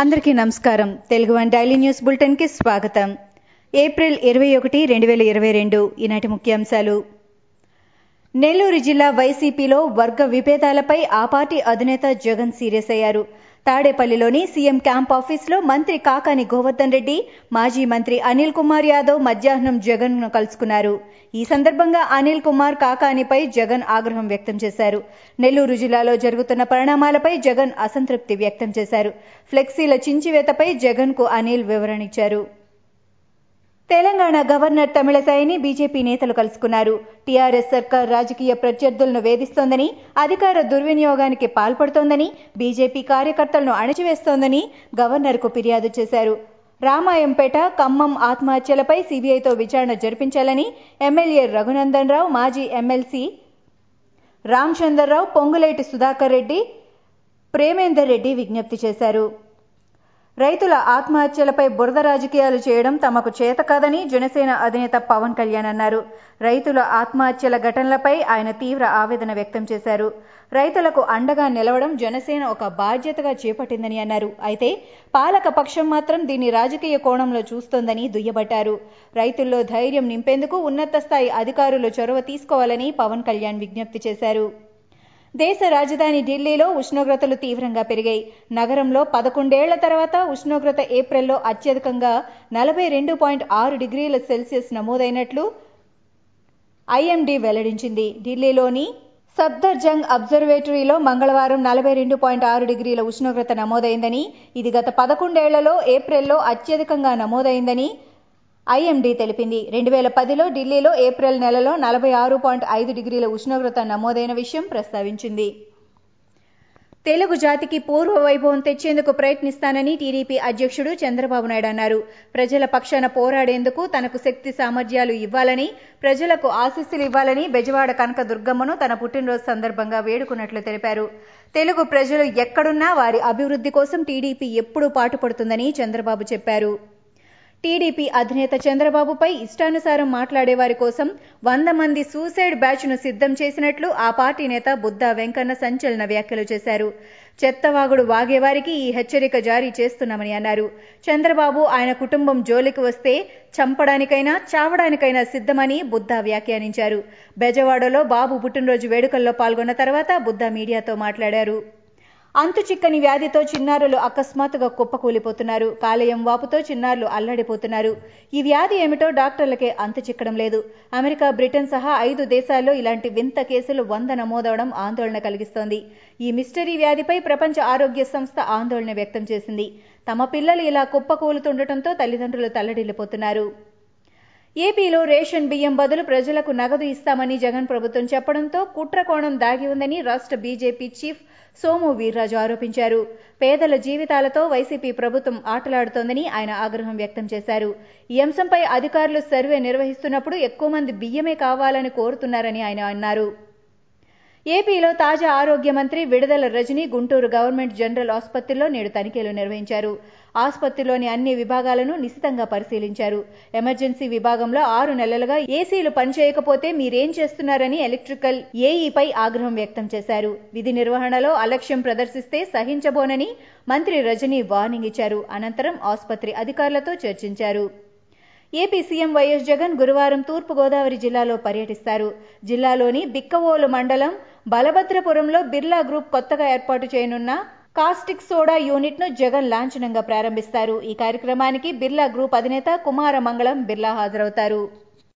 అందరికీ నమస్కారం. Telugu one daily news బులెటిన్కి స్వాగతం. ఏప్రిల్ ఇరవై ఒకటి రెండు వేల ఇరవై రెండు. ఈనాటి ముఖ్యాంశాలు. నెల్లూరు జిల్లా వైసీపీలో వర్గ విభేదాలపై ఆ పార్టీ అధినేత జగన్ సీరియస్ అయ్యారు. తాడేపల్లిలోని సీఎం క్యాంప్ ఆఫీసులో మంత్రి కాకాని గోవర్ధన్ రెడ్డి మాజీ మంత్రి అనిల్ కుమార్ యాదవ్ మధ్యాహ్నం జగన్ను కలుసుకున్నారు. ఈ సందర్భంగా అనిల్ కుమార్ కాకానిపై జగన్ ఆగ్రహం వ్యక్తం చేశారు. నెల్లూరు జిల్లాలో జరుగుతున్న పరిణామాలపై జగన్ అసంతృప్తి వ్యక్తం చేశారు. ఫ్లెక్సీల చించివేతపై జగన్కు అనిల్ వివరణ ఇచ్చారు. తెలంగాణ గవర్నర్ తమిళసైని బీజేపీ నేతలు కలుసుకున్నారు. టీఆర్ఎస్ సర్కార్ రాజకీయ ప్రత్యర్థులను వేధిస్తోందని అధికార దుర్వినియోగానికి పాల్పడుతోందని బీజేపీ కార్యకర్తలను అణచివేస్తోందని గవర్నర్కు ఫిర్యాదు చేశారు. రామాయంపేట ఖమ్మం ఆత్మహత్యలపై సీబీఐతో విచారణ జరిపించాలని ఎమ్మెల్యే రఘునందన్ రావు మాజీ ఎమ్మెల్సీ రామచందర్రావు పొంగులేటి సుధాకర్ రెడ్డి ప్రేమేందర్ రెడ్డి విజ్ఞప్తి చేశారు. రైతుల ఆత్మహత్యలపై బురద రాజకీయాలు చేయడం తమకు చేత కాదని జనసేన అధినేత పవన్ కళ్యాణ్ అన్నారు. రైతుల ఆత్మహత్యల ఘటనలపై ఆయన తీవ్ర ఆవేదన వ్యక్తం చేశారు. రైతులకు అండగా నిలవడం జనసేన ఒక బాధ్యతగా చేపట్టిందని అన్నారు. అయితే పాలక పక్షం మాత్రం దీన్ని రాజకీయ కోణంలో చూస్తోందని దుయ్యబట్టారు. రైతుల్లో ధైర్యం నింపేందుకు ఉన్నత స్థాయి అధికారులు చొరవ తీసుకోవాలని పవన్ కళ్యాణ్ విజ్ఞప్తి చేశారు. దేశ రాజధాని ఢిల్లీలో ఉష్ణోగ్రతలు తీవ్రంగా పెరిగాయి. నగరంలో పదకొండేళ్ళ తర్వాత ఉష్ణోగ్రత ఏప్రిల్లో అత్యధికంగా నలభై రెండు పాయింట్ ఆరు డిగ్రీల సెల్సియస్ నమోదైనట్లు ఐఎండీ వెల్లడించింది. ఢిల్లీలోని సఫ్దర్జంగ్ అబ్జర్వేటరీలో మంగళవారం నలభై రెండు పాయింట్ ఆరు డిగ్రీల ఉష్ణోగ్రత నమోదైందని ఇది గత పదకొండేళ్ళలో ఏప్రిల్లో అత్యధికంగా నమోదైందని ఐఎండీ తెలిపింది. రెండు వేల పదిలో ఢిల్లీలో ఏప్రిల్ నెలలో నలభై ఆరు పాయింట్ ఐదు డిగ్రీల ఉష్ణోగ్రత నమోదైన విషయం ప్రస్తావించింది. తెలుగు జాతికి పూర్వ వైభవం తెచ్చేందుకు ప్రయత్నిస్తానని టీడీపీ అధ్యక్షుడు చంద్రబాబు నాయుడు అన్నారు. ప్రజల పక్షాన పోరాడేందుకు తనకు శక్తి సామర్థ్యాలు ఇవ్వాలని ప్రజలకు ఆశీస్సులు ఇవ్వాలని బెజవాడ కనక దుర్గమ్మను తన పుట్టినరోజు సందర్భంగా వేడుకున్నట్లు తెలిపారు. తెలుగు ప్రజలు ఎక్కడున్నా వారి అభివృద్ధి కోసం టీడీపీ ఎప్పుడూ పాటుపడుతుందని చంద్రబాబు చెప్పారు. టీడీపీ అధినేత చంద్రబాబుపై ఇష్టానుసారం మాట్లాడేవారి కోసం వంద మంది సూసైడ్ బ్యాచ్ను సిద్ధం చేసినట్లు ఆ పార్టీ నేత బుద్దా వెంకన్న సంచలన వ్యాఖ్యలు చేశారు. చెత్తవాగుడు వాగేవారికి ఈ హెచ్చరిక జారీ చేస్తున్నామని అన్నారు. చంద్రబాబు ఆయన కుటుంబం జోలికి వస్తే చంపడానికైనా చావడానికైనా సిద్ధమని బుద్దా వ్యాఖ్యానించారు. బెజవాడలో బాబు పుట్టినరోజు వేడుకల్లో పాల్గొన్న తర్వాత బుద్దా మీడియాతో మాట్లాడారు. అంతు చిక్కని వ్యాధితో చిన్నారులు అకస్మాత్తుగా కుప్పకూలిపోతున్నారు. కాలేయం వాపుతో చిన్నారులు అల్లాడిపోతున్నారు. ఈ వ్యాధి ఏమిటో డాక్టర్లకే అంతు చిక్కడం లేదు. అమెరికా బ్రిటన్ సహా ఐదు దేశాల్లో ఇలాంటి వింత కేసులు వంద నమోదవడం ఆందోళన కలిగిస్తోంది. ఈ మిస్టరీ వ్యాధిపై ప్రపంచ ఆరోగ్య సంస్థ ఆందోళన వ్యక్తం చేసింది. తమ పిల్లలు ఇలా కుప్పకూలుతుండటంతో తల్లిదండ్రులు తల్లడిల్లిపోతున్నారు. ఏపీలో రేషన్ బియ్యం బదులు ప్రజలకు నగదు ఇస్తామని జగన్ ప్రభుత్వం చెప్పడంతో కుట్రకోణం దాగి ఉందని రాష్ట్ర బీజేపీ చీఫ్ సోము వీర్రాజు ఆరోపించారు. పేదల జీవితాలతో వైసీపీ ప్రభుత్వం ఆటలాడుతోందని ఆయన ఆగ్రహం వ్యక్తం చేశారు. ఈ అంశంపై అధికారులు సర్వే నిర్వహిస్తున్నప్పుడు ఎక్కువ మంది బియ్యమే కావాలని కోరుతున్నారని ఆయన అన్నారు. ఏపీలో తాజా ఆరోగ్య మంత్రి విడుదల రజని గుంటూరు గవర్నమెంట్ జనరల్ ఆసుపత్రిలో నేడు తనిఖీలు నిర్వహించారు. ఆసుపత్రిలోని అన్ని విభాగాలను నిశితంగా పరిశీలించారు. ఎమర్జెన్సీ విభాగంలో ఆరు నెలలుగా ఏసీలు పనిచేయకపోతే మీరేం చేస్తున్నారని ఎలక్ట్రికల్ ఏఈపై ఆగ్రహం వ్యక్తం చేశారు. విధి నిర్వహణలో అలక్ష్యం ప్రదర్శిస్తే సహించబోనని మంత్రి రజని వార్నింగ్ ఇచ్చారు. అనంతరం ఆసుపత్రి అధికారులతో చర్చించారు. ఏపీ సీఎం వైఎస్ జగన్ గురువారం తూర్పు గోదావరి జిల్లాలో పర్యటిస్తారు. జిల్లాలోని బిక్కవోలు మండలం బలభద్రపురంలో బిర్లా గ్రూప్ కొత్తగా ఏర్పాటు చేయనున్న కాస్టిక్ సోడా యూనిట్ను జగన్ లాంఛనంగా ప్రారంభిస్తారు. ఈ కార్యక్రమానికి బిర్లా గ్రూప్ అధినేత కుమార మంగళం బిర్లా హాజరవుతారు.